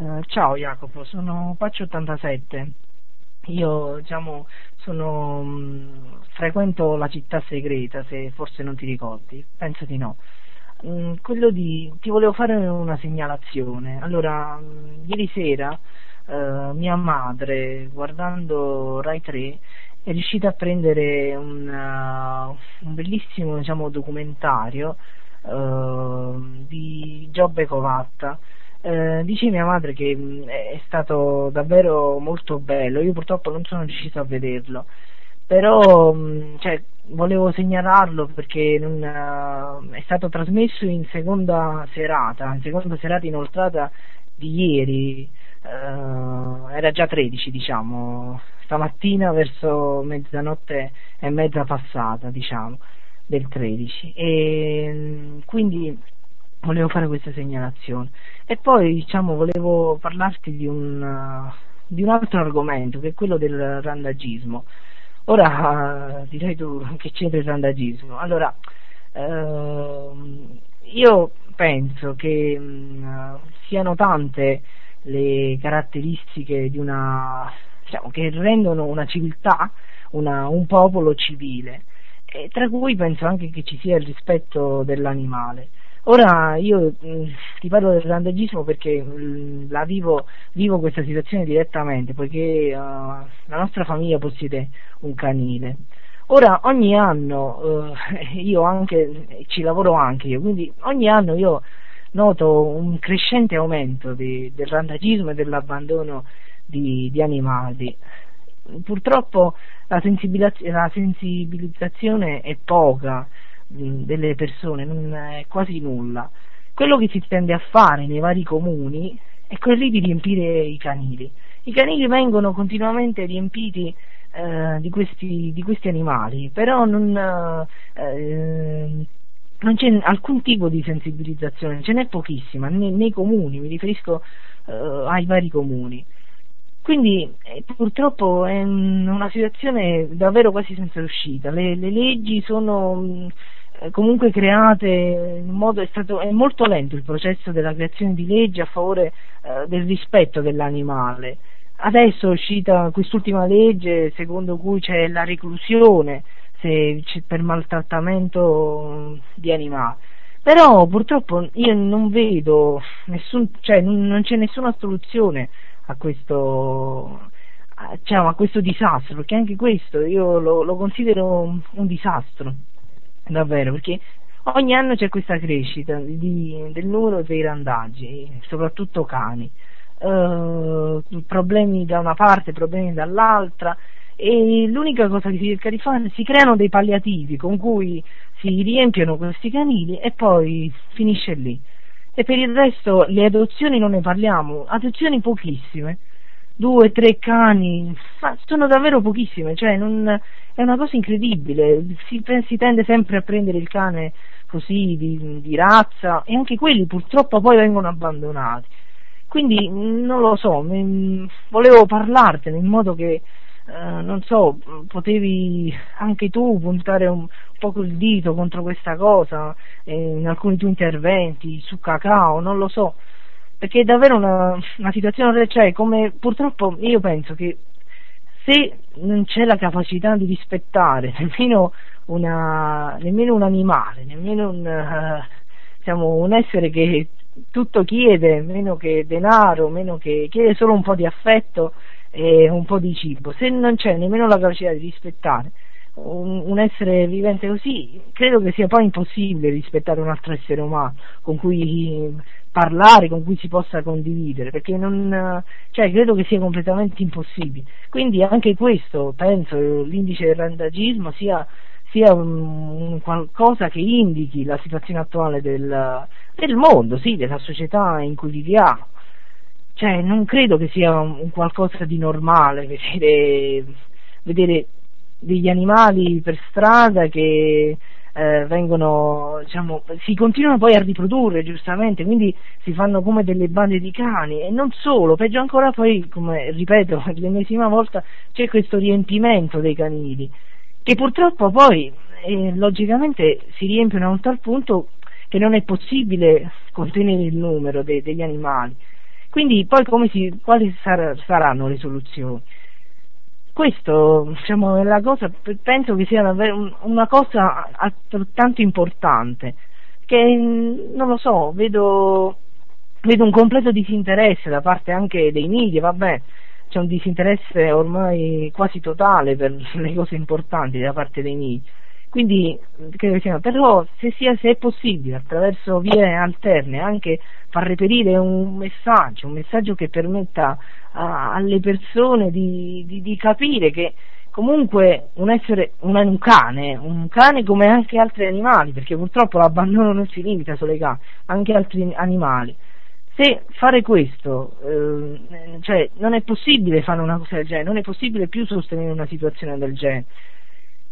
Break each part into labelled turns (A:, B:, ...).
A: Uh, ciao Jacopo, sono Paccio87. Io diciamo, sono, mh, mm, frequento la città segreta, se forse non ti ricordi, penso di no. Mm, quello di, ti volevo fare una segnalazione. Allora, mh, mm, ieri sera uh, mia madre, guardando Rai 3, è riuscita a prendere un, uh, un bellissimo diciamo, documentario uh, di Giobbe Covatta eh, dice mia madre che mh, mm, è stato davvero molto bello, io purtroppo non sono riuscito a vederlo, però mh, mm, cioè, volevo segnalarlo perché non, uh, è stato trasmesso in seconda serata, in seconda serata inoltrata di ieri, uh, era già 13 diciamo, stamattina verso mezzanotte e mezza passata diciamo, del 13 e mm, quindi volevo fare questa segnalazione. E poi diciamo volevo parlarti di un, uh, di un altro argomento che è quello del randagismo. Ora uh, direi tu che c'entra il randagismo. Allora, uh, io penso che uh, siano tante le caratteristiche di una, diciamo, che rendono una civiltà, una, un popolo civile, e tra cui penso anche che ci sia il rispetto dell'animale. Ora io mm, ti parlo del randagismo perché mm, la vivo, vivo, questa situazione direttamente, poiché uh, la nostra famiglia possiede un canile. Ora ogni anno, uh, io anche, ci lavoro anche io, quindi ogni anno io noto un crescente aumento di, del randagismo e dell'abbandono di, di animali. Purtroppo la, la sensibilizzazione è poca, delle persone, non è quasi nulla. Quello che si tende a fare nei vari comuni è quello di riempire i canili. I canili vengono continuamente riempiti eh, di, questi, di, questi, animali, però non, eh, non, c'è alcun tipo di sensibilizzazione, ce n'è pochissima, nei, nei comuni, mi riferisco eh, ai vari comuni. Quindi eh, purtroppo è una situazione davvero quasi senza uscita, le, le leggi sono eh, comunque create in modo, è, stato, è molto lento il processo della creazione di leggi a favore eh, del rispetto dell'animale. Adesso è uscita quest'ultima legge secondo cui c'è la reclusione se, per maltrattamento di animali. Però purtroppo io non vedo nessun, cioè non c'è nessuna soluzione a questo, diciamo, a questo disastro, perché anche questo io lo, lo considero un disastro davvero, perché ogni anno c'è questa crescita di, del numero dei randaggi, soprattutto cani, uh, problemi da una parte, problemi dall'altra, e l'unica cosa che si cerca di fare, si creano dei palliativi con cui si riempiono questi canili e poi finisce lì. E per il resto le adozioni non ne parliamo, adozioni pochissime, due, tre cani, ma sono davvero pochissime, cioè non, è una cosa incredibile, si, si, tende sempre a prendere il cane così di, di, razza e anche quelli purtroppo poi vengono abbandonati. Quindi non lo so, mi, volevo parlartene in modo che, eh, non so, potevi anche tu puntare un, un poco il dito contro questa cosa eh, in alcuni tuoi interventi su cacao, non lo so perché è davvero una, una situazione, cioè come purtroppo io penso che se non c'è la capacità di rispettare nemmeno, una, nemmeno un animale, nemmeno un, diciamo, un essere che tutto chiede, meno che denaro, meno che chiede solo un po' di affetto e un po' di cibo, se non c'è nemmeno la capacità di rispettare un, un, essere vivente così, credo che sia poi impossibile rispettare un altro essere umano con cui parlare, con cui si possa condividere, perché non, cioè, credo che sia completamente impossibile. Quindi anche questo, penso, l'indice del randagismo sia, sia un, qualcosa che indichi la situazione attuale del, del mondo, sì, della società in cui viviamo. Cioè, non credo che sia un, un qualcosa di normale vedere, vedere degli animali per strada che eh, vengono, diciamo, si continuano poi a riprodurre giustamente, quindi si fanno come delle bande di cani e non solo, peggio ancora poi, come ripeto l'ennesima volta, c'è questo riempimento dei canili, che purtroppo poi eh, logicamente si riempiono a un tal punto che non è possibile contenere il numero de- degli animali Quindi poi si, quali sar- saranno le soluzioni? Questo diciamo, cosa, penso che sia una cosa altrettanto importante, che non lo so, vedo, vedo un completo disinteresse da parte anche dei media, vabbè, c'è un disinteresse ormai quasi totale per le cose importanti da parte dei media. Quindi sia, però se, sia, se è possibile attraverso vie alterne anche far reperire un messaggio, un messaggio che permetta a, alle persone di, di, di, capire che comunque un essere, un, un, cane, un cane come anche altri animali, perché purtroppo l'abbandono non si limita solo ai cani, anche altri animali, se fare questo, eh, cioè non è possibile fare una cosa del genere, non è possibile più sostenere una situazione del genere.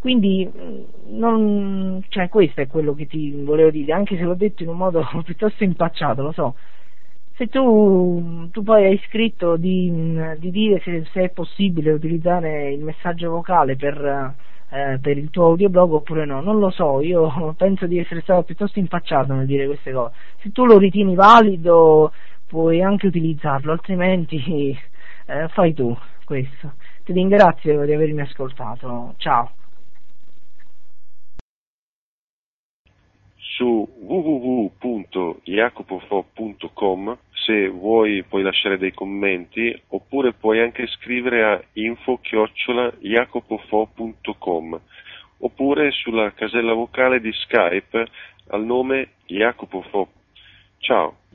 A: Quindi mm, non, cioè, questo è quello che ti volevo dire, anche se l'ho detto in un modo piuttosto impacciato, lo so. Se tu, tu poi hai scritto di, di dire se, se, è possibile utilizzare il messaggio vocale per, eh, per il tuo audioblog oppure no, non lo so, io penso di essere stato piuttosto impacciato nel dire queste cose. Se tu lo ritieni valido puoi anche utilizzarlo, altrimenti eh, fai tu questo. Ti ringrazio di avermi ascoltato, ciao.
B: Su www.jacopofo.com se vuoi puoi lasciare dei commenti oppure puoi anche scrivere a info-jacopofo.com oppure sulla casella vocale di Skype al nome Jacopo Fo. Ciao!